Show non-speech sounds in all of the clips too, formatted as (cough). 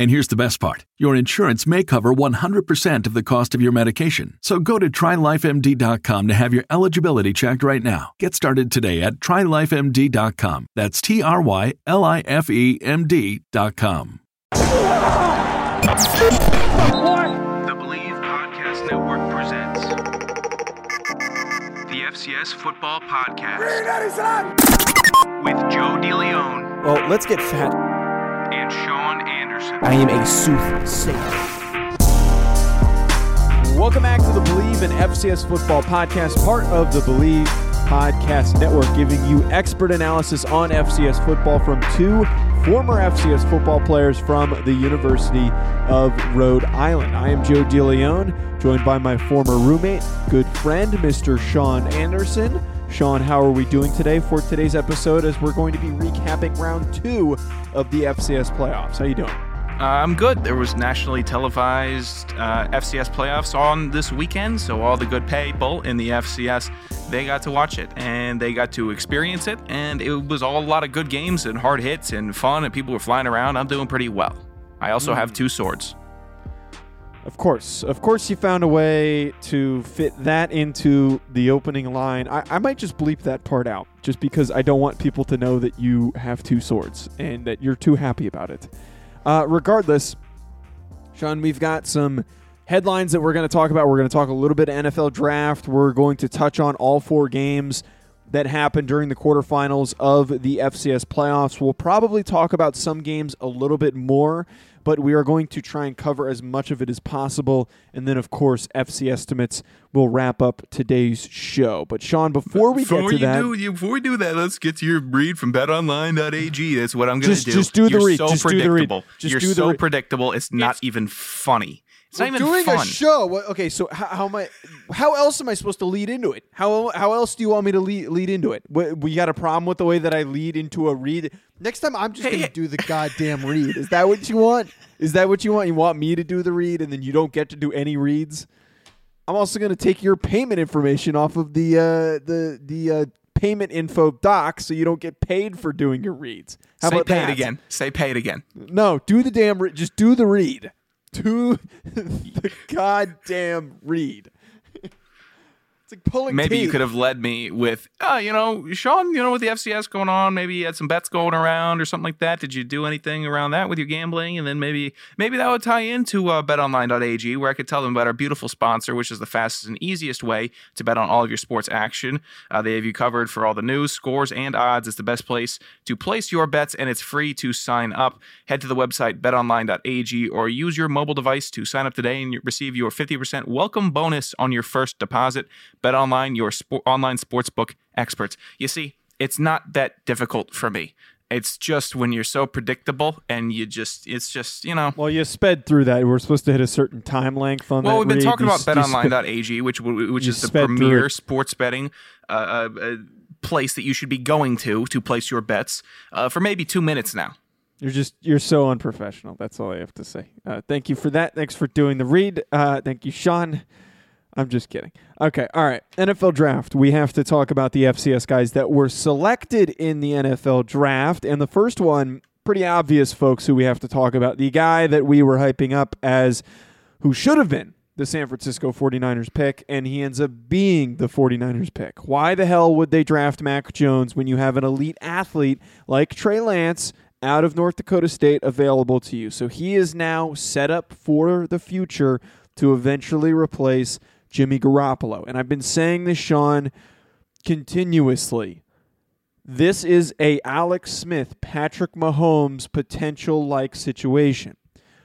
And here's the best part your insurance may cover 100% of the cost of your medication. So go to trylifemd.com to have your eligibility checked right now. Get started today at trylifemd.com. That's T R Y L I F E M D.com. The Believe Podcast Network presents the FCS Football Podcast with Joe DeLeon Well, let's get fat. And Sean Anderson. I am a soothsayer. Welcome back to the Believe in FCS Football podcast, part of the Believe Podcast Network, giving you expert analysis on FCS football from two former FCS football players from the University of Rhode Island. I am Joe DeLeon, joined by my former roommate, good friend, Mr. Sean Anderson. Sean, how are we doing today for today's episode as we're going to be recapping round two of the FCS playoffs? How you doing? Uh, I'm good. There was nationally televised uh, FCS playoffs on this weekend, so all the good people in the FCS they got to watch it and they got to experience it, and it was all a lot of good games and hard hits and fun, and people were flying around. I'm doing pretty well. I also have two swords. Of course. Of course, you found a way to fit that into the opening line. I, I might just bleep that part out just because I don't want people to know that you have two swords and that you're too happy about it. Uh, regardless, Sean, we've got some headlines that we're going to talk about. We're going to talk a little bit NFL draft. We're going to touch on all four games that happened during the quarterfinals of the FCS playoffs. We'll probably talk about some games a little bit more, but we are going to try and cover as much of it as possible. And then, of course, FC estimates will wrap up today's show. But Sean, before we before get to you that, do, you, before we do that, let's get to your read from BetOnline.ag. That's what I'm going to do. just do the You're read. So Just do the read. predictable. Just You're do the so read. predictable. It's not even funny. It's We're even doing fun. a show. Okay, so how, how am I? How else am I supposed to lead into it? How how else do you want me to lead, lead into it? What, we got a problem with the way that I lead into a read. Next time, I'm just gonna do the goddamn read. Is that what you want? Is that what you want? You want me to do the read, and then you don't get to do any reads? I'm also gonna take your payment information off of the uh, the the uh, payment info doc, so you don't get paid for doing your reads. How Say about pay that? it again. Say pay it again. No, do the damn. Re- just do the read. Do (laughs) the goddamn read. It's like pulling. Maybe you could have led me with, uh, you know, Sean, you know, with the FCS going on, maybe you had some bets going around or something like that. Did you do anything around that with your gambling? And then maybe maybe that would tie into uh, betonline.ag where I could tell them about our beautiful sponsor, which is the fastest and easiest way to bet on all of your sports action. Uh, they have you covered for all the news, scores, and odds. It's the best place to place your bets, and it's free to sign up. Head to the website betonline.ag or use your mobile device to sign up today and receive your 50% welcome bonus on your first deposit. BetOnline, your spo- online sportsbook experts. You see, it's not that difficult for me. It's just when you're so predictable and you just, it's just, you know. Well, you sped through that. We're supposed to hit a certain time length on that. Well, we've been read. talking You about s- betonline.ag, which which is the premier sports betting uh, uh, uh, place that you should be going to to place your bets uh, for maybe two minutes now. You're just you're so unprofessional. That's all I have to say. Uh, thank you for that. Thanks for doing the read. Uh, thank you, Sean. I'm just kidding. Okay, all right. NFL draft. We have to talk about the FCS guys that were selected in the NFL draft, and the first one pretty obvious folks who we have to talk about. The guy that we were hyping up as who should have been the San Francisco 49ers pick, and he ends up being the 49ers pick. Why the hell would they draft Mac Jones when you have an elite athlete like Trey Lance out of North Dakota State available to you? So he is now set up for the future to eventually replace Jimmy Garoppolo. And I've been saying this, Sean, continuously. This is a Alex Smith, Patrick Mahomes potential like situation.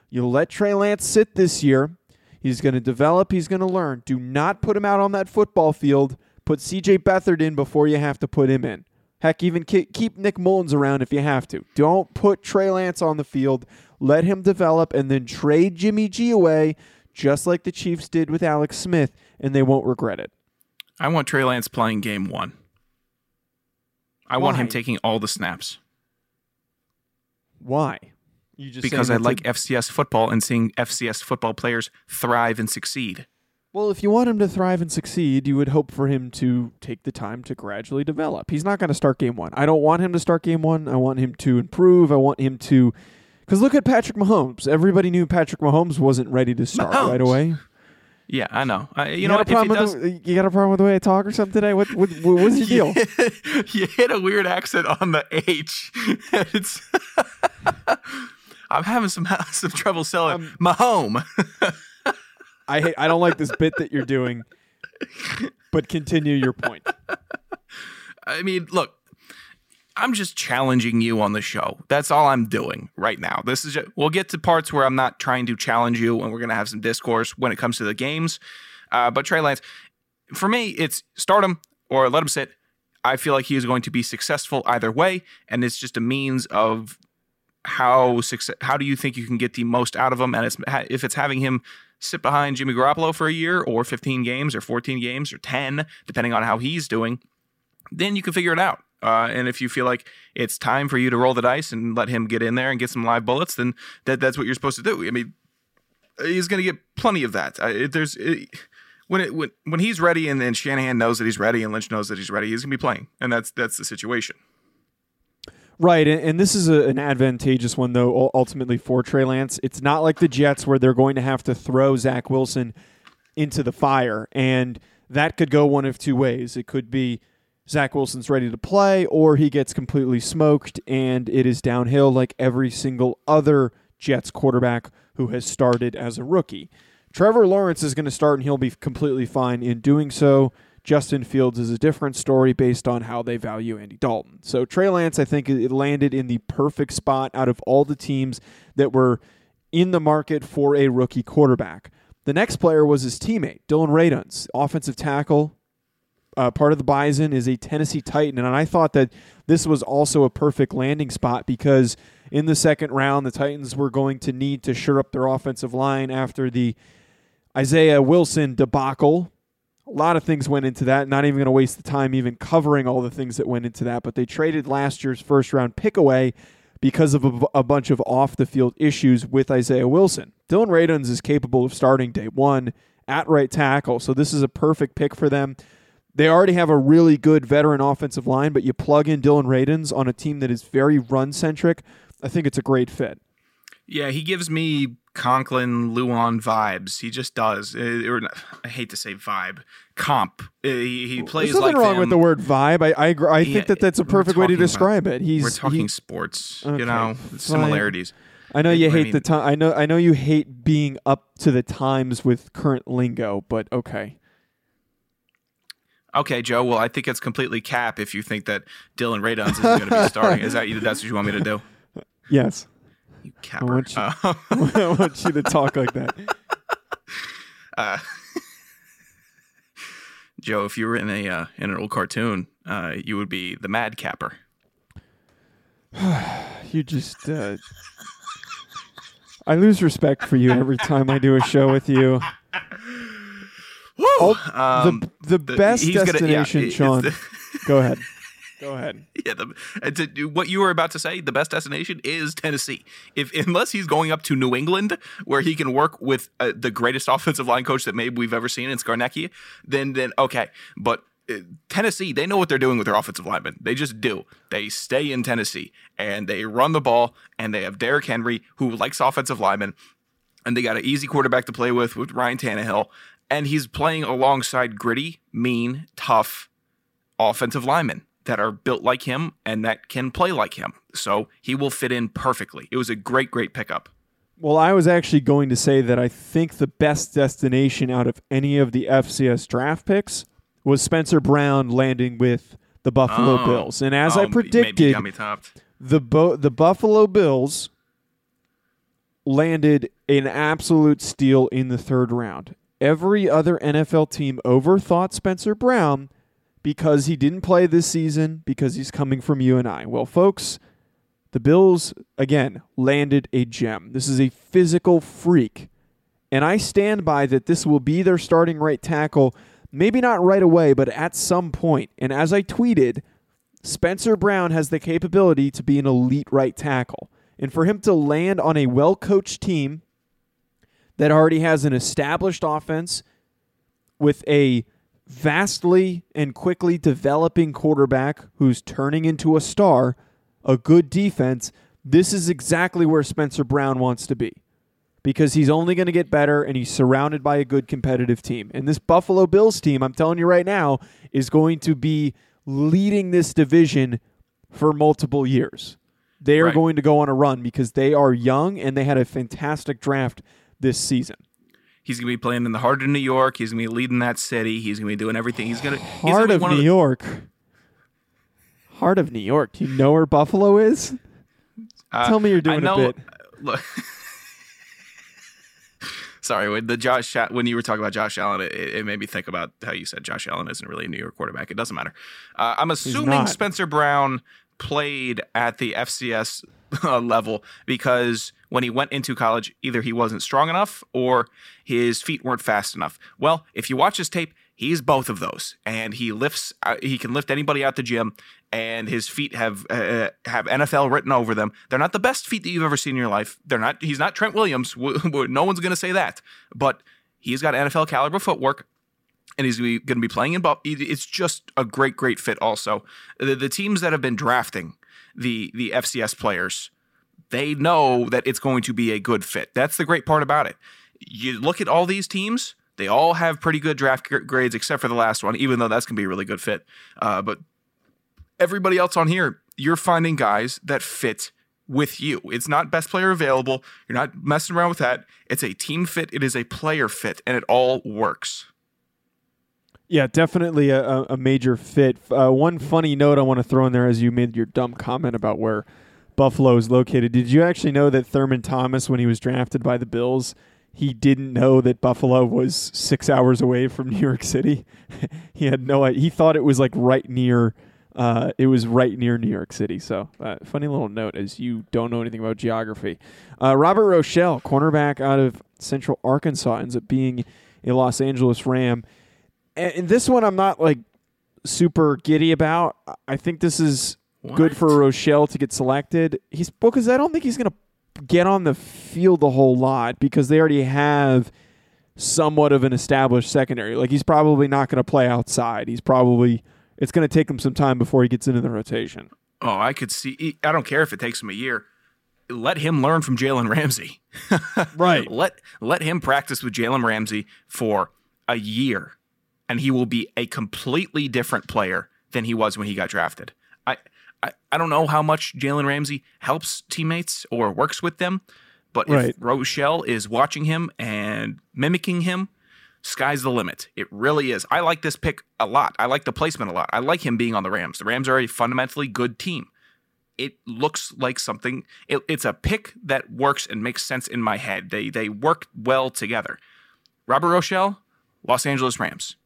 You let Trey Lance sit this year. He's going to develop. He's going to learn. Do not put him out on that football field. Put C.J. Beathard in before you have to put him in. Heck, even keep Nick Mullens around if you have to. Don't put Trey Lance on the field. Let him develop and then trade Jimmy G away, just like the Chiefs did with Alex Smith, and they won't regret it. I want Trey Lance playing game one. I Why? want him taking all the snaps. Why? You just because I like FCS football and seeing FCS football players thrive and succeed. Well, if you want him to thrive and succeed, you would hope for him to take the time to gradually develop. He's not going to start game one. I don't want him to start game one. I want him to improve. I want him to. Because look at Patrick Mahomes. Everybody knew Patrick Mahomes wasn't ready to start Mahomes. right away. Yeah, I know. Uh, you, you, know, got a problem does... with the, you got a problem with the way I talk or something today? What, what what's your (laughs) deal? (laughs) you hit a weird accent on the H. (laughs) it's I'm having some some trouble selling um, my home. I hate. I don't like this bit that you're doing. But continue your point. I mean, look, I'm just challenging you on the show. That's all I'm doing right now. This is just, we'll get to parts where I'm not trying to challenge you, and we're gonna have some discourse when it comes to the games. Uh, but Trey Lance, for me, it's start him or let him sit. I feel like he is going to be successful either way, and it's just a means of how success, how do you think you can get the most out of him? And it's, if it's having him sit behind Jimmy Garoppolo for a year or 15 games or 14 games or 10, depending on how he's doing, then you can figure it out. Uh, and if you feel like it's time for you to roll the dice and let him get in there and get some live bullets, then that, that's what you're supposed to do. I mean, he's going to get plenty of that. Uh, there's it, when it when when he's ready and then Shanahan knows that he's ready and Lynch knows that he's ready, he's going to be playing, and that's that's the situation. Right, and, and this is a, an advantageous one though. Ultimately for Trey Lance, it's not like the Jets where they're going to have to throw Zach Wilson into the fire, and that could go one of two ways. It could be Zach Wilson's ready to play, or he gets completely smoked, and it is downhill like every single other Jets quarterback who has started as a rookie. Trevor Lawrence is going to start, and he'll be completely fine in doing so. Justin Fields is a different story based on how they value Andy Dalton. So Trey Lance, I think, it landed in the perfect spot out of all the teams that were in the market for a rookie quarterback. The next player was his teammate, Dillon Radunz, offensive tackle. Uh, part of the Bison is a Tennessee Titan, and I thought that this was also a perfect landing spot because in the second round, the Titans were going to need to shore up their offensive line after the Isaiah Wilson debacle a lot of things went into that. Not even going to waste the time even covering all the things that went into that. But they traded last year's first round pick away because of a, a bunch of off the field issues with Isaiah Wilson. Dillon Radunz is capable of starting day one at right tackle, so this is a perfect pick for them. They already have a really good veteran offensive line, but you plug in Dillon Radunz on a team that is very run centric. I think it's a great fit. Yeah, he gives me Conklin Lewan vibes. He just does. Or I hate to say vibe. Comp. Uh, he, he plays There's nothing like wrong them. with the word vibe. I I, I yeah, think that that's a perfect way to describe about, it. He's we're talking he, sports. Okay, you know, fine. similarities. I know you I hate mean, the time. I know I know you hate being up to the times with current lingo, but okay. Okay, Joe. Well, I think it's completely cap if you think that Dillon Radunz is going to be (laughs) starting. Is that that's what you want me to do? Yes. You capper. I want you, uh, (laughs) I want you to talk like that. (laughs) Uh, Joe, if you were in a uh, in an old cartoon, uh, you would be the Mad Capper. (sighs) you just uh, I lose respect for you every time I do a show with you. Woo! Um, the the best destination, gonna, yeah, Sean. The, go ahead. (laughs) Go ahead. Yeah, the, to, what you were about to say, the best destination is Tennessee. If unless he's going up to New England, where he can work with uh, the greatest (laughs) offensive line coach that maybe we've ever seen in Scarnecchia, then then okay. But uh, Tennessee, they know what they're doing with their offensive linemen. They just do. They stay in Tennessee and they run the ball, and they have Derrick Henry, who likes offensive linemen, and they got an easy quarterback to play with with Ryan Tannehill, and he's playing alongside gritty, mean, tough offensive linemen that are built like him and that can play like him. So he will fit in perfectly. It was a great, great pickup. Well, I was actually going to say that I think the best destination out of any of the FCS draft picks was Spencer Brown landing with the Buffalo Oh. Bills. And as Oh, I predicted, got me topped. the Bo- the Buffalo Bills landed an absolute steal in the third round. Every other NFL team overthought Spencer Brown because he didn't play this season because he's coming from UNI. Well, folks, the Bills again landed a gem. This is a physical freak. And I stand by that this will be their starting right tackle, maybe not right away, but at some point. And as I tweeted, Spencer Brown has the capability to be an elite right tackle. And for him to land on a well coached team that already has an established offense with a vastly and quickly developing quarterback who's turning into a star, a good defense, this is exactly where Spencer Brown wants to be. Because he's only going to get better and he's surrounded by a good competitive team. And this Buffalo Bills team, I'm telling you right now, is going to be leading this division for multiple years. They are Right. going to go on a run because they are young and they had a fantastic draft this season. He's going to be playing in the heart of New York. He's going to be leading that city. He's going to be doing everything. He's going to he's Heart of New the- York. Heart of New York. Do you know where Buffalo is? Uh, Tell me you're I doing a know- bit. Look, (laughs) sorry, when the Josh when you were talking about Josh Allen, it, it made me think about how you said Josh Allen isn't really a New York quarterback. It doesn't matter. Uh, I'm assuming. Spencer Brown played at the FCS (laughs) uh, level because when he went into college, either he wasn't strong enough or his feet weren't fast enough. Well, if you watch his tape, he's both of those, and he lifts. Uh, he can lift anybody out the gym, and his feet have uh, have NFL written over them. They're not the best feet that you've ever seen in your life. They're not. He's not Trent Williams. (laughs) no one's going to say that, but he's got NFL caliber footwork and he's going to be playing in. Buff- It's just a great, great fit. Also, the, the teams that have been drafting the the FCS players, they know that it's going to be a good fit. That's the great part about it. You look at all these teams; they all have pretty good draft gr- grades, except for the last one. Even though that's going to be a really good fit, uh, but everybody else on here, you're finding guys that fit with you. It's not best player available. You're not messing around with that. It's a team fit. It is a player fit, and it all works. Yeah, definitely a, a- a major fit. Uh, one funny note I want to throw in there as you made your dumb comment about where Buffalo is located. Did you actually know that Thurman Thomas, when he was drafted by the Bills, he didn't know that Buffalo was six hours away from (laughs) New York City? (laughs) he had no idea. He thought it was like right near. Uh, it was right near New York City. So, uh, funny little note as you don't know anything about geography. Uh, Robert Rochell, cornerback out of Central Arkansas, ends up being a Los Angeles Ram and and this one I'm not like super giddy about. I think this is good for Rochell to get selected. He's because I don't think he's gonna get on the field a whole lot because they already have somewhat of an established secondary. Like he's probably not gonna play outside. He's probably it's gonna take him some time before he gets into the rotation. Oh, I could see. I don't care if it takes him a year. Let him learn from Jalen Ramsey. (laughs) Right. Let let him practice with Jalen Ramsey for a year, and he will be a completely different player than he was when he got drafted. I I, don't know how much Jalen Ramsey helps teammates or works with them, but Right. if Rochell is watching him and mimicking him, sky's the limit. It really is. I like this pick a lot. I like the placement a lot. I like him being on the Rams. The Rams are a fundamentally good team. It looks like something. It, it's a pick that works and makes sense in my head. They they work well together. Robert Rochell, Los Angeles Rams,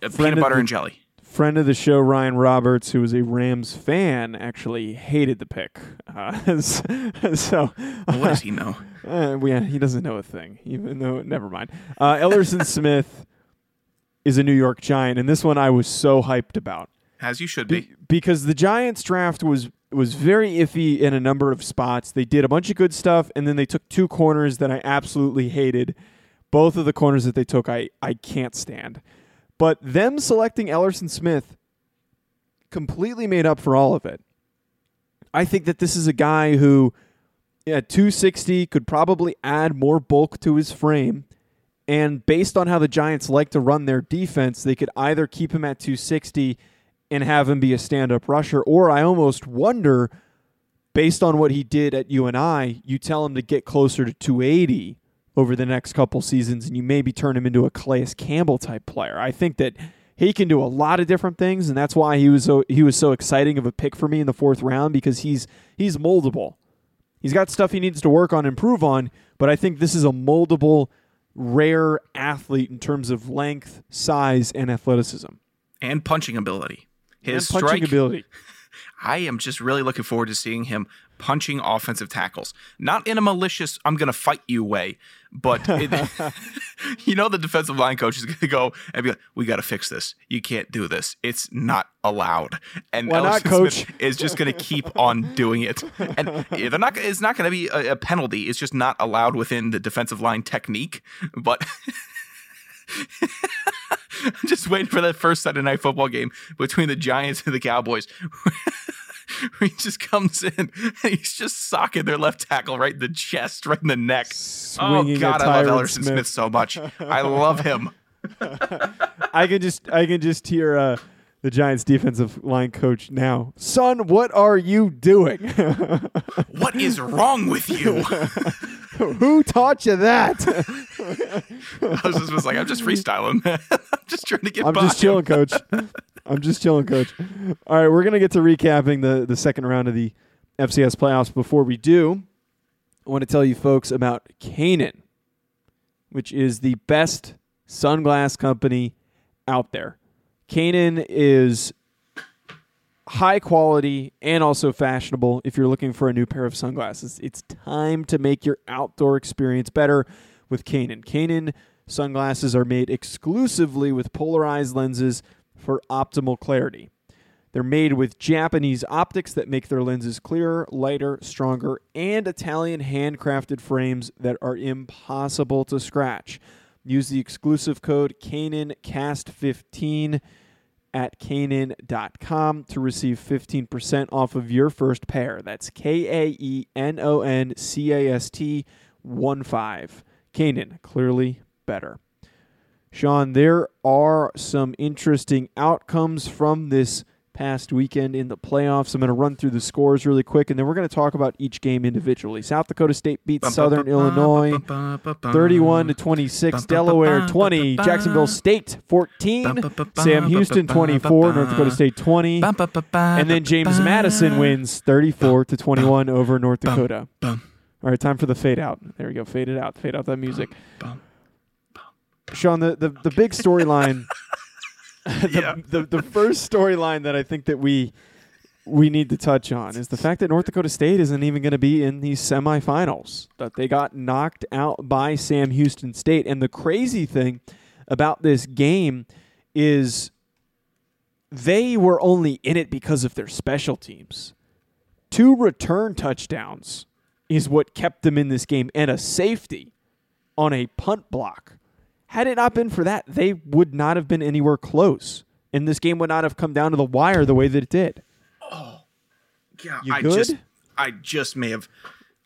peanut butter and jelly. Friend of the show, Ryan Roberts, who was a Rams fan, actually hated the pick. Uh, (laughs) (laughs) so, What does he (laughs) know? Uh, he doesn't know a thing. Even though, never mind. Uh, Elerson Smith is a New York Giant, and this one I was so hyped about As you should Be- be. because the Giants draft was was very iffy in a number of spots. They did a bunch of good stuff, and then they took two corners that I absolutely hated. Both of the corners that they took, I I can't stand. But them selecting Elerson Smith completely made up for all of it. I think that this is a guy who at 260 could probably add more bulk to his frame. And based on how the Giants like to run their defense, they could either keep him at 260 and have him be a stand up rusher, or I almost wonder, based on what he did at UNI, you tell him to get closer to 280 over the next couple seasons and you maybe turn him into a Calais Campbell type player. I think that he can do a lot of different things, and that's why he was so he was so exciting of a pick for me in the fourth round because he's he's moldable. He's got stuff he needs to work on, improve on, but I think this is a moldable, rare athlete in terms of length, size, and athleticism. And punching ability. His and punching strike ability. I am just really looking forward to seeing him punching offensive tackles. Not in a malicious, I'm going to fight you way, but (laughs) it, (laughs) you know, the defensive line coach is going to go and be like, we got to fix this. You can't do this. It's not allowed. And Why not, coach? Smith (laughs) is just going to keep on doing it. And they're not, it's not going to be a, a penalty. It's just not allowed within the defensive line technique. But I'm (laughs) just waiting for that first Sunday night football game between the Giants and the Cowboys. (laughs) he just comes in and he's just socking their left tackle right in the chest, right in the neck. Swinging oh God, I love Tyron Elerson Smith. Smith. so much. I love him. (laughs) I can just I can just hear uh, the Giants defensive line coach now. Son, what are you doing? What is wrong with you? Who taught you that? (laughs) I was just was like, I'm just freestyling. (laughs) I'm just trying to get I'm by just chilling, coach. I'm just chilling, coach. All right, we're gonna get to recapping the the second round of the FCS playoffs. Before we do, I want to tell you folks about Kaenon, which is the best sunglass company out there. Kaenon is high quality and also fashionable if you're looking for a new pair of sunglasses. It's time to make your outdoor experience better with Kaenon. Kaenon sunglasses are made exclusively with polarized lenses for optimal clarity. They're made with Japanese optics that make their lenses clearer, lighter, stronger, and Italian handcrafted frames that are impossible to scratch. Use the exclusive code KaenonCast15 at Kaenon.com to receive 15% off of your first pair. That's K A E N O N C A S T 1 5. Kaenon, clearly better. Sean, there are some interesting outcomes from this past weekend in the playoffs. I'm going to run through the scores really quick, and then we're going to talk about each game individually. South Dakota State beats Southern Illinois 31 to 26. Delaware 20. Jacksonville State 14. Sam Houston 24. North Dakota State 20. And then James Madison wins 34 to 21 over North Dakota. All right, time for the fade out. There we go. Fade it out. Fade out that music. Sean, the, the, the big storyline, (laughs) (laughs) the, Yeah. the, the first storyline that I think that we we need to touch on is the fact that North Dakota State isn't even going to be in these semifinals. That they got knocked out by Sam Houston State. And the crazy thing about this game is they were only in it because of their special teams. Two return touchdowns is what kept them in this game, and a safety on a punt block. Had it not been for that, they would not have been anywhere close. And this game would not have come down to the wire the way that it did. Oh, Yeah, You I good? just I just may have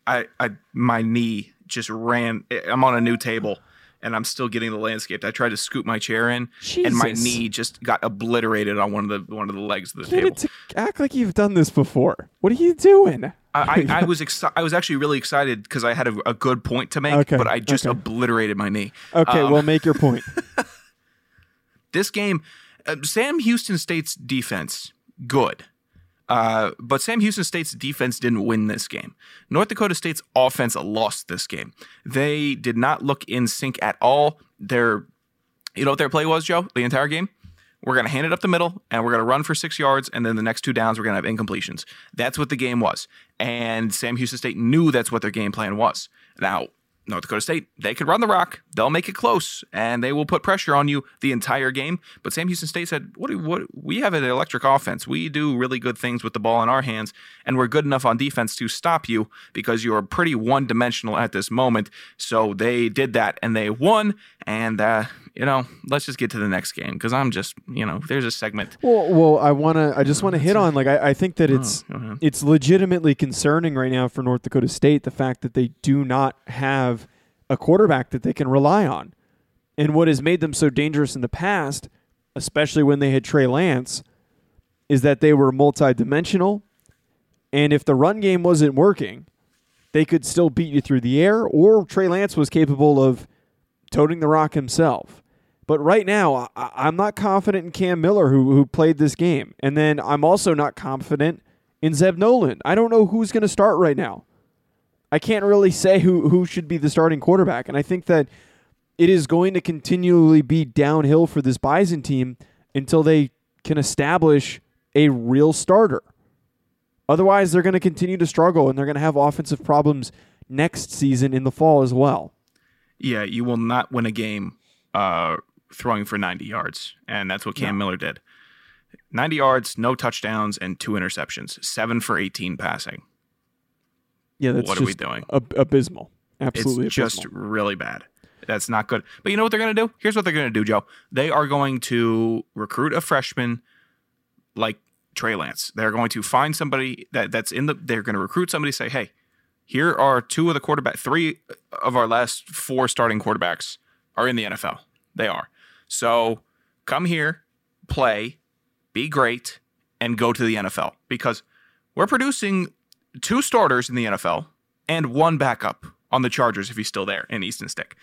I I my knee just ran I'm on a new table and I'm still getting the landscape. I tried to scoop my chair in and my knee just got obliterated on one of the one of the legs of the Get table. it to act like you've done this before. What are you doing? I, I, (laughs) I was exci- I was actually really excited because I had a, a good point to make, Okay, but I just okay. obliterated my knee. Okay, Um, well, make your point. (laughs) this game, uh, Sam Houston State's defense, good. Uh, but Sam Houston State's defense didn't win this game. North Dakota State's offense lost this game. They did not look in sync at all. Their, you know what their play was, Joe? The entire game? We're going to hand it up the middle and we're going to run for six yards. And then the next two downs, we're going to have incompletions. That's what the game was. And Sam Houston State knew that's what their game plan was. Now, North Dakota State, they could run the rock. They'll make it close, and they will put pressure on you the entire game. But Sam Houston State said, "What? Do, what? We have an electric offense. We do really good things with the ball in our hands, and we're good enough on defense to stop you because you are pretty one-dimensional at this moment." So they did that, and they won. And uh, you know, let's just get to the next game because I'm just, you know, there's a segment. Well, well, I want to. I just want to hit on like I, I think that oh, it's Oh, it's legitimately concerning right now for North Dakota State the fact that they do not have a quarterback that they can rely on, and what has made them so dangerous in the past, especially when they had Trey Lance, is that they were multidimensional, and if the run game wasn't working, they could still beat you through the air, or Trey Lance was capable of toting the rock himself. But right now, I, I'm not confident in Cam Miller, who who played this game, and then I'm also not confident in Zeb Noland. I don't know who's going to start right now. I can't really say who who should be the starting quarterback, and I think that it is going to continually be downhill for this Bison team until they can establish a real starter. Otherwise, they're going to continue to struggle, and they're going to have offensive problems next season in the fall as well. Yeah, you will not win a game uh, throwing for 90 yards, and that's what Cam Miller did. 90 yards, no touchdowns, and two interceptions. Seven for 18 passing. Yeah, that's What just are we doing? ab- abysmal. Absolutely it's just really bad. That's not good. But you know what they're going to do? Here's what they're going to do, Joe. They are going to recruit a freshman like Trey Lance. They're going to find somebody that, that's in the. They're going to recruit somebody. Say, hey, here are two of the quarterback, three of our last four starting quarterbacks are in the NFL. They are. So come here, play, be great, and go to the NFL because we're producing two starters in the NFL and one backup on the Chargers if he's still there in Easton Stick.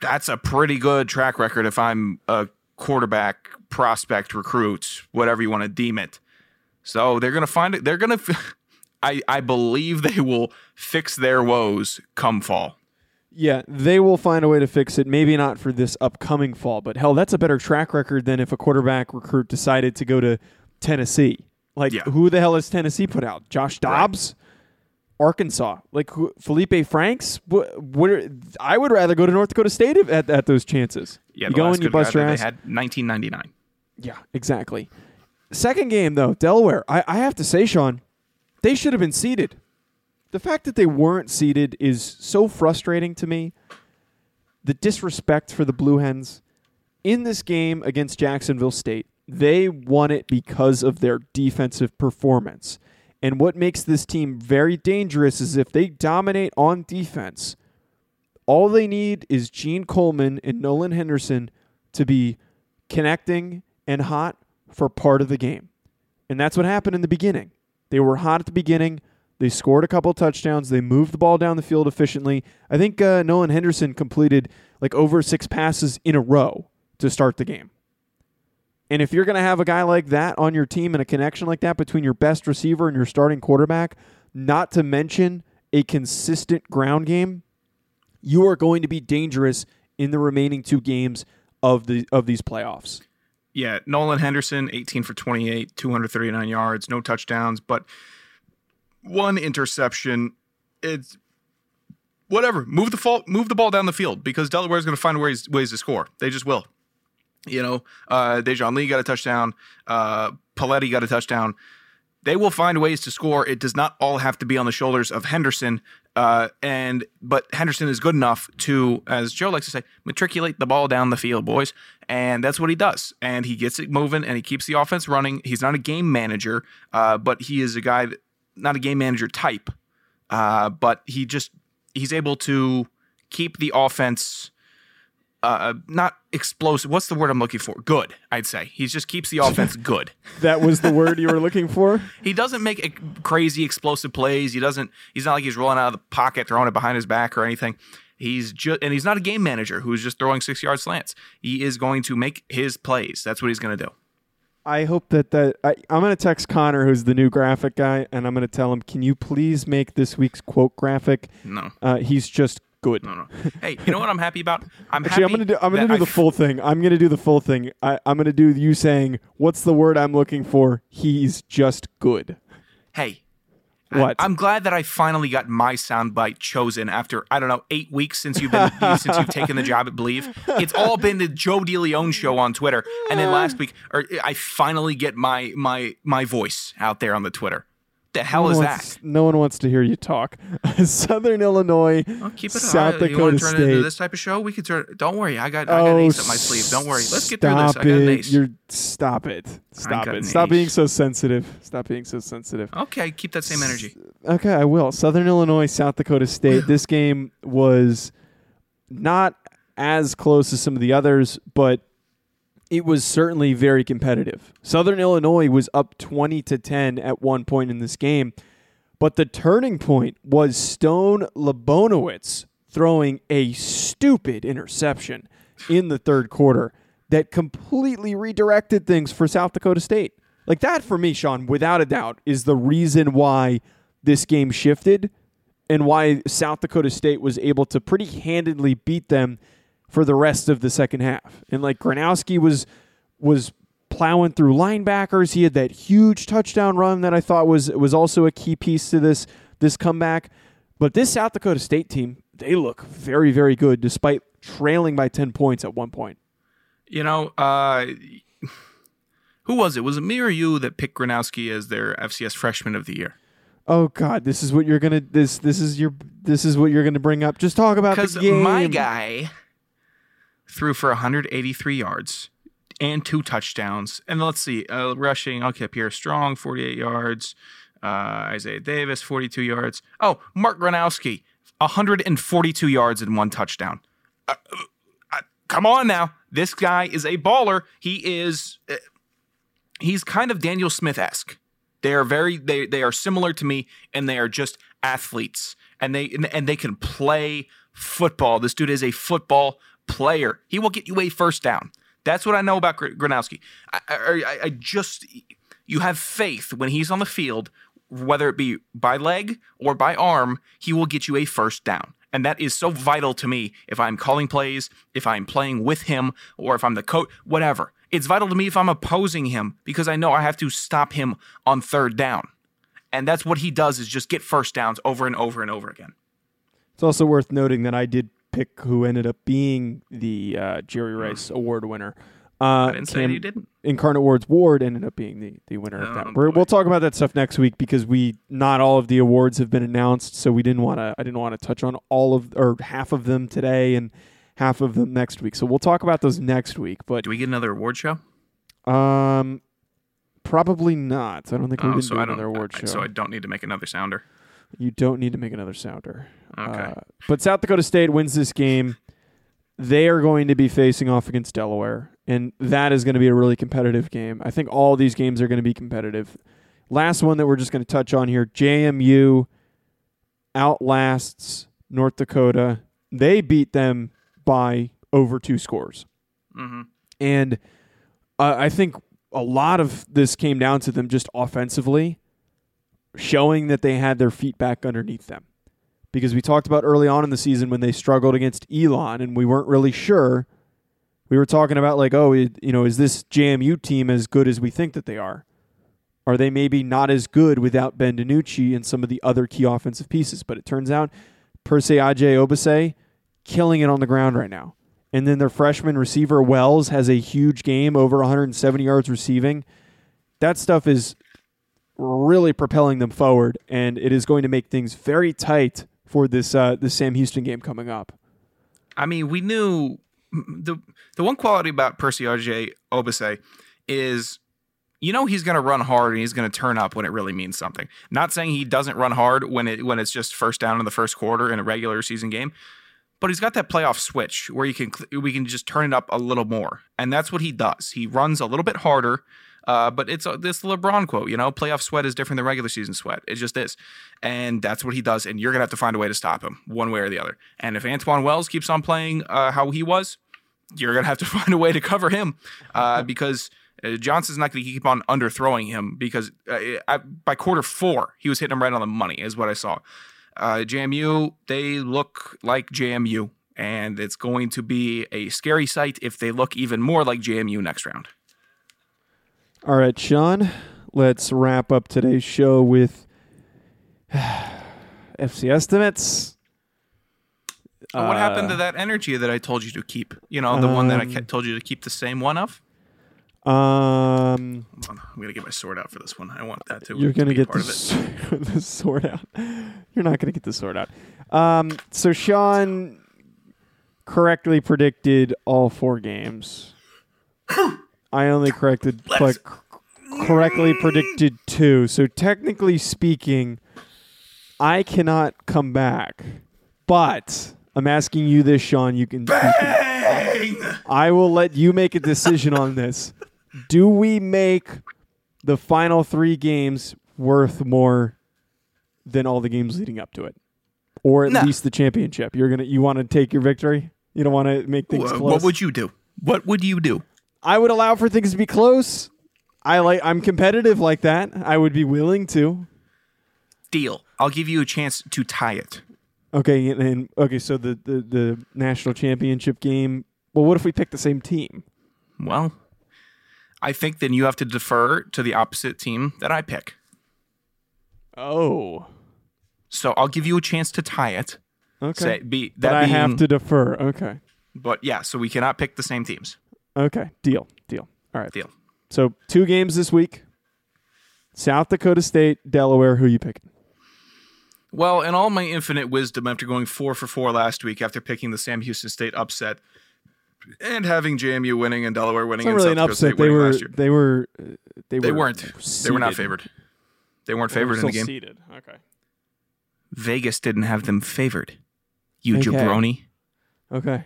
That's a pretty good track record if I'm a quarterback prospect recruit, whatever you want to deem it. So they're gonna find it. They're gonna. (laughs) I I believe they will fix their woes come fall. Yeah, they will find a way to fix it. Maybe not for this upcoming fall, but hell, that's a better track record than if a quarterback recruit decided to go to Tennessee. Like, Yeah. who the hell has Tennessee put out? Josh Dobbs, Arkansas, like who, Felipe Franks. What, what are- I would rather go to North Dakota State if- at, at those chances. Yeah, you go and you bust your ass. They had 1999. Yeah, exactly. Second game though, Delaware. I, I have to say, Sean, they should have been seeded. The fact that they weren't seeded is so frustrating to me. The disrespect for the Blue Hens in this game against Jacksonville State. They won it because of their defensive performance. And what makes this team very dangerous is if they dominate on defense, all they need is Gene Coleman and Nolan Henderson to be connecting and hot for part of the game. And that's what happened in the beginning. They were hot at the beginning. They scored a couple touchdowns. They moved the ball down the field efficiently. I think uh, Nolan Henderson completed like over six passes in a row to start the game. And if you're going to have a guy like that on your team and a connection like that between your best receiver and your starting quarterback, not to mention a consistent ground game, you are going to be dangerous in the remaining two games of the of these playoffs. Yeah, Nolan Henderson, 18 for 28, 239 yards, no touchdowns, but one interception. It's whatever. Move the fall, move the ball down the field because Delaware's going to find ways ways to score. They just will. You know, uh, Dejoun Lee got a touchdown. Uh, Paletti got a touchdown. They will find ways to score. It does not all have to be on the shoulders of Henderson. Uh, and but Henderson is good enough to, as Joe likes to say, matriculate the ball down the field, boys. And that's what he does. And he gets it moving and he keeps the offense running. He's not a game manager, uh, but he is a guy, that, not a game manager type. Uh, but he just he's able to keep the offense uh, not explosive. What's the word I'm looking for? Good, I'd say. He just keeps the (laughs) offense good. That was the word you were looking for? (laughs) He doesn't make e- crazy explosive plays. He doesn't. He's not like he's rolling out of the pocket, throwing it behind his back or anything. He's just, and he's not a game manager who's just throwing six yard slants. He is going to make his plays. That's what he's going to do. I hope that that I, I'm going to text Connor, who's the new graphic guy, and I'm going to tell him, "Can you please make this week's quote graphic?" No, Uh, he's just good. no, no. Hey, you know what I'm happy about? I'm Actually, I'm gonna do. I'm gonna do the I- full thing. I'm gonna do the full thing. I, I'm gonna do you saying, "What's the word I'm looking for?" He's just good. Hey, What? I'm glad that I finally got my soundbite chosen after I don't know eight weeks since you've been (laughs) since you've taken the job at Believe. It's all been the Joe DeLeon show on Twitter, and then last week, or I finally get my my my voice out there on the Twitter. The hell no is one that? wants- No one wants to hear you talk. (laughs) Southern Illinois, Well, keep it South high. You Dakota want to turn it into State. this type of show? We could turn. Don't worry, I got I got oh, an ace up my sleeve. Don't worry. Let's get through this. stop I got an it. ace. You're stop it. Stop it. an Stop being so sensitive. Stop being so sensitive. Okay, keep that same energy. Okay, I will. Southern Illinois, South Dakota State. this (sighs) game was not as close as some of the others, but it was certainly very competitive. Southern Illinois was up 20 to 10 at one point in this game, but the turning point was Stone Labanowitz throwing a stupid interception in the third quarter that completely redirected things for South Dakota State. Like that for me, Sean, without a doubt, is the reason why this game shifted and why South Dakota State was able to pretty handedly beat them for the rest of the second half. And like Gronowski was was plowing through linebackers. He had that huge touchdown run that I thought was was also a key piece to this this comeback. But this South Dakota State team, they look very very good despite trailing by 10 points at one point. You know, uh, who was it? Was it me or you that picked Gronowski as their FCS Freshman of the Year? Oh god, this is what you're going to this this is your this is what you're to bring up. Just talk about Because the game. my guy threw for 183 yards and two touchdowns. And let's see, uh, rushing. Okay, Pierre Strong, 48 yards. Uh, Isaiah Davis, 42 yards. Oh, Mark Gronowski, 142 yards and one touchdown. Uh, uh, come on now, this guy is a baller. He is. Uh, he's kind of Daniel Smith esque. They are very they they are similar to me, and they are just athletes, and they and they can play football. This dude is a football player. He will get you a first down. That's what I know about Gr- Gronowski. I, I, I just you have faith when he's on the field, whether it be by leg or by arm, he will get you a first down. And that is so vital to me if I'm calling plays, if I'm playing with him, or if I'm the coach, whatever. It's vital to me if I'm opposing him because I know I have to stop him on third down. And that's what he does is just get first downs over and over and over again. It's also worth noting that I did pick who ended up being the uh, Jerry Rice Award winner. Uh, Hmm. I didn't say Cam- you didn't. Incarnate Word's Ward ended up being the, the winner of Oh, that. We're, we'll talk about that stuff next week because we not all of the awards have been announced, so we didn't want to. I didn't want to touch on all of or half of them today and half of them next week. So we'll talk about those next week. But Do we get another award show? um, probably not. I don't think we're Oh, to so do another award show. So I don't need to make another sounder. You don't need to make another sounder. Okay. Uh, but South Dakota State wins this game. They are going to be facing off against Delaware, and that is going to be a really competitive game. I think all these games are going to be competitive. Last one that we're just going to touch on here JMU outlasts North Dakota. They beat them by over two scores. hmm And uh, I think a lot of this came down to them just offensively showing that they had their feet back underneath them. Because we talked about early on in the season when they struggled against Elon and we weren't really sure. We were talking about like, oh, you know, is this JMU team as good as we think that they are? Are they maybe not as good without Ben DiNucci and some of the other key offensive pieces? But it turns out Percy Agyei-Obese killing it on the ground right now. And then their freshman receiver Wells has a huge game, over 170 yards receiving. That stuff is really propelling them forward, and it is going to make things very tight for this uh, this Sam Houston game coming up. I mean, we knew the the one quality about Percy RJ Obase is you know he's going to run hard and he's going to turn up when it really means something. Not saying he doesn't run hard when it when it's just first down in the first quarter in a regular season game, but he's got that playoff switch where you can we can just turn it up a little more, and that's what he does. He runs a little bit harder. Uh, but it's uh, this LeBron quote, you know, playoff sweat is different than regular season sweat. It just is. And that's what he does. And you're going to have to find a way to stop him one way or the other. And if Antwane Wells keeps on playing uh, how he was, you're going to have to (laughs) find a way to cover him uh, (laughs) because uh, Johnson's not going to keep on underthrowing him because uh, I, by quarter four, he was hitting him right on the money, is what I saw. Uh, JMU, they look like JMU. And it's going to be a scary sight if they look even more like JMU next round. All right, Sean, let's wrap up today's show with (sighs) FC estimates. Uh, what happened to Uh, that energy that I told you to keep? You know, the one that I um, told you to keep the same one of? Um, Hold on. I'm gonna get my sword out for this one. I want that to. you're gonna be get the, (laughs) the sword out. You're not gonna get the sword out. Um, so Sean correctly predicted all four games. (clears throat) I only corrected like, correctly predicted two. So technically speaking, I cannot come back. But I'm asking you this, Sean. You can. you can- I will let you make a decision on this. Do we make the final three games worth more than all the games leading up to it, or at No. least the championship? You're gonna. You want to take your victory. You don't want to make things close. What would you do? What would you do? I would allow for things to be close. I like. I'm competitive like that. I would be willing to. Deal. I'll give you a chance to tie it. Okay, and, and okay. So the, the the national championship game. Well, what if we pick the same team? Well, I think then you have to defer to the opposite team that I pick. Oh, So I'll give you a chance to tie it. okay. Say be but that I have to defer. Okay, But yeah, so we cannot pick the same teams. Okay. Deal. Deal. All right. Deal. So two games this week. South Dakota State, Delaware. Who you picking? Well, in all my infinite wisdom, after going four for four last week, after picking the Sam Houston State upset, and having JMU winning and Delaware winning, It's not really an upset. They were. last year, They were. uh, They, they were weren't. They were not favored. They weren't They were favored in the game. Seeded. Okay. Vegas didn't have them favored. You Okay. jabroni. Okay.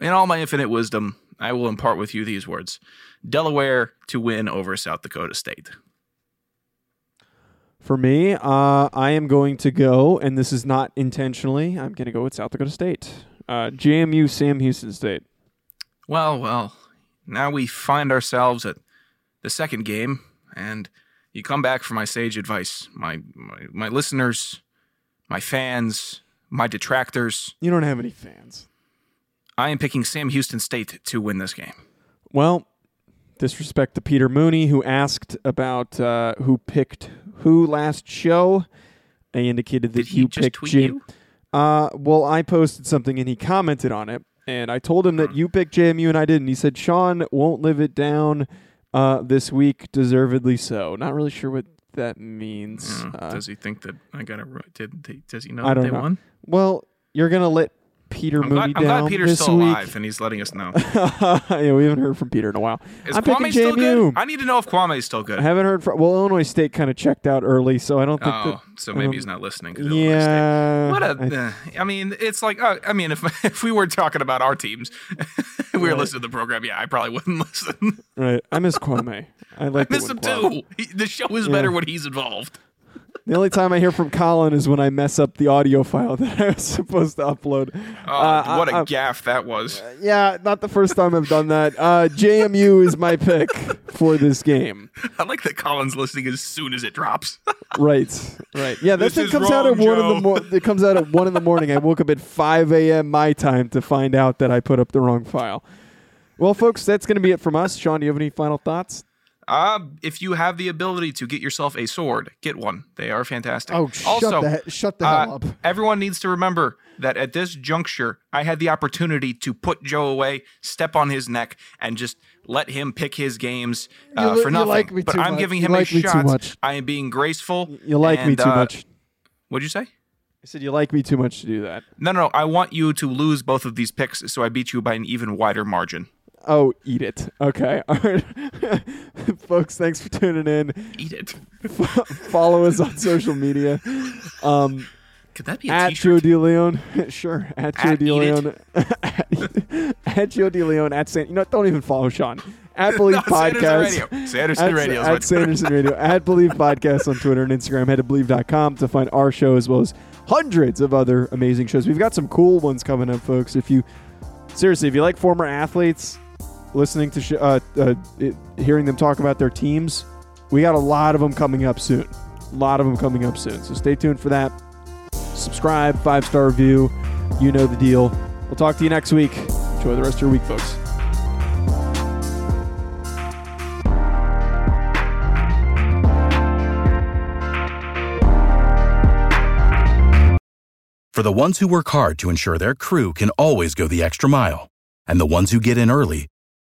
In all my infinite wisdom, I will impart with you these words: Delaware to win over South Dakota State. For me, uh, I am going to go, and this is not intentionally. I'm going to go with South Dakota State. Uh, JMU, Sam Houston State. Well, well, now we find ourselves at the second game, and you come back for my sage advice. My, my, my listeners, my fans, my detractors, You don't have any fans. I am picking Sam Houston State to win this game. Well, disrespect to Peter Mooney, who asked about uh, who picked who last show. I indicated that Did he you picked tweet J- you? Uh, well, I posted something and he commented on it, and I told him Hmm. that you picked JMU and I didn't. He said Sean won't live it down uh, this week, deservedly so. Not really sure what that means. Uh, Uh, does he think that I got it right? Did does he know I that don't they know. won? well, you're gonna let Peter I'm Mooney glad, I'm glad Peter's this still week. alive and he's letting us know. (laughs) yeah, we haven't heard from Peter in a while. Is I'm Kwame picking still JMU. good? I need to know if Kwame is still good. I haven't heard from. Well, Illinois State kind of checked out early, so I don't think Oh, that. so maybe um, he's not listening. 'cause Illinois State- Yeah. What a, I- uh, I mean, it's like, uh, I mean, if (laughs) if we were talking about our teams, (laughs) we were Right. listening to the program. Yeah, I probably wouldn't listen. right. I miss Kwame. I I like miss him too. He, the show is Yeah. better when he's involved. The only time I hear from Colin is when I mess up the audio file (laughs) that I was supposed to upload. Oh, Uh, what a I- gaff that was! Yeah, not the first time I've done that. Uh, JMU is my pick for this game. (laughs) I like that Colin's listening as soon as it drops. (laughs) Right, right. Yeah, that thing comes out at wrong, one in the Joe. mor- It comes out at one in the morning. I woke up at five a.m. my time to find out that I put up the wrong file. Well, folks, that's going to be it from us. Sean, do you have any final thoughts? Uh, if you have the ability to get yourself a sword, get one. They are fantastic. Oh, shut also, the shut the uh, hell up. Everyone needs to remember that at this juncture, I had the opportunity to put Joe away, step on his neck, and just let him pick his games uh, You for you nothing. like me but I'm much. giving him like a shot. much. I am being graceful. You like me too uh, much. What'd you say? I said you like me too much to do that. No, no, no. I want you to lose both of these picks, so I beat you by an even wider margin. Oh, eat it. Okay. (laughs) All right. (laughs) Folks, thanks for tuning in. Eat it. (laughs) F- follow us on social media. Um, Could that be a at Joe? DeLeon. sure. At Joe At DeLeon. at Joe DeLeon. At San. You know? Don't even follow Sean. At Believe No, Sanderson Radio. Sanderson at, Radio at. Sanderson Radio. At Believe Podcast on Twitter and Instagram. Head to Believe.com to find our show as well as hundreds of other amazing shows. We've got some cool ones coming up, folks. If you seriously, if you like former athletes, listening to sh- uh, uh, it, hearing them talk about their teams, we got a lot of them coming up soon. A lot of them coming up soon. So stay tuned for that. Subscribe, five star review. You know the deal. We'll talk to you next week. Enjoy the rest of your week, folks. For the ones who work hard to ensure their crew can always go the extra mile, and the ones who get in early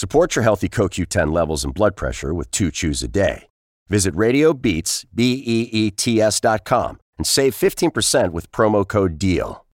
Support your healthy CoQ10 levels and blood pressure with two chews a day. Visit RadioBeets, B-E-E-T-S dot com and save 15% with promo code DEAL.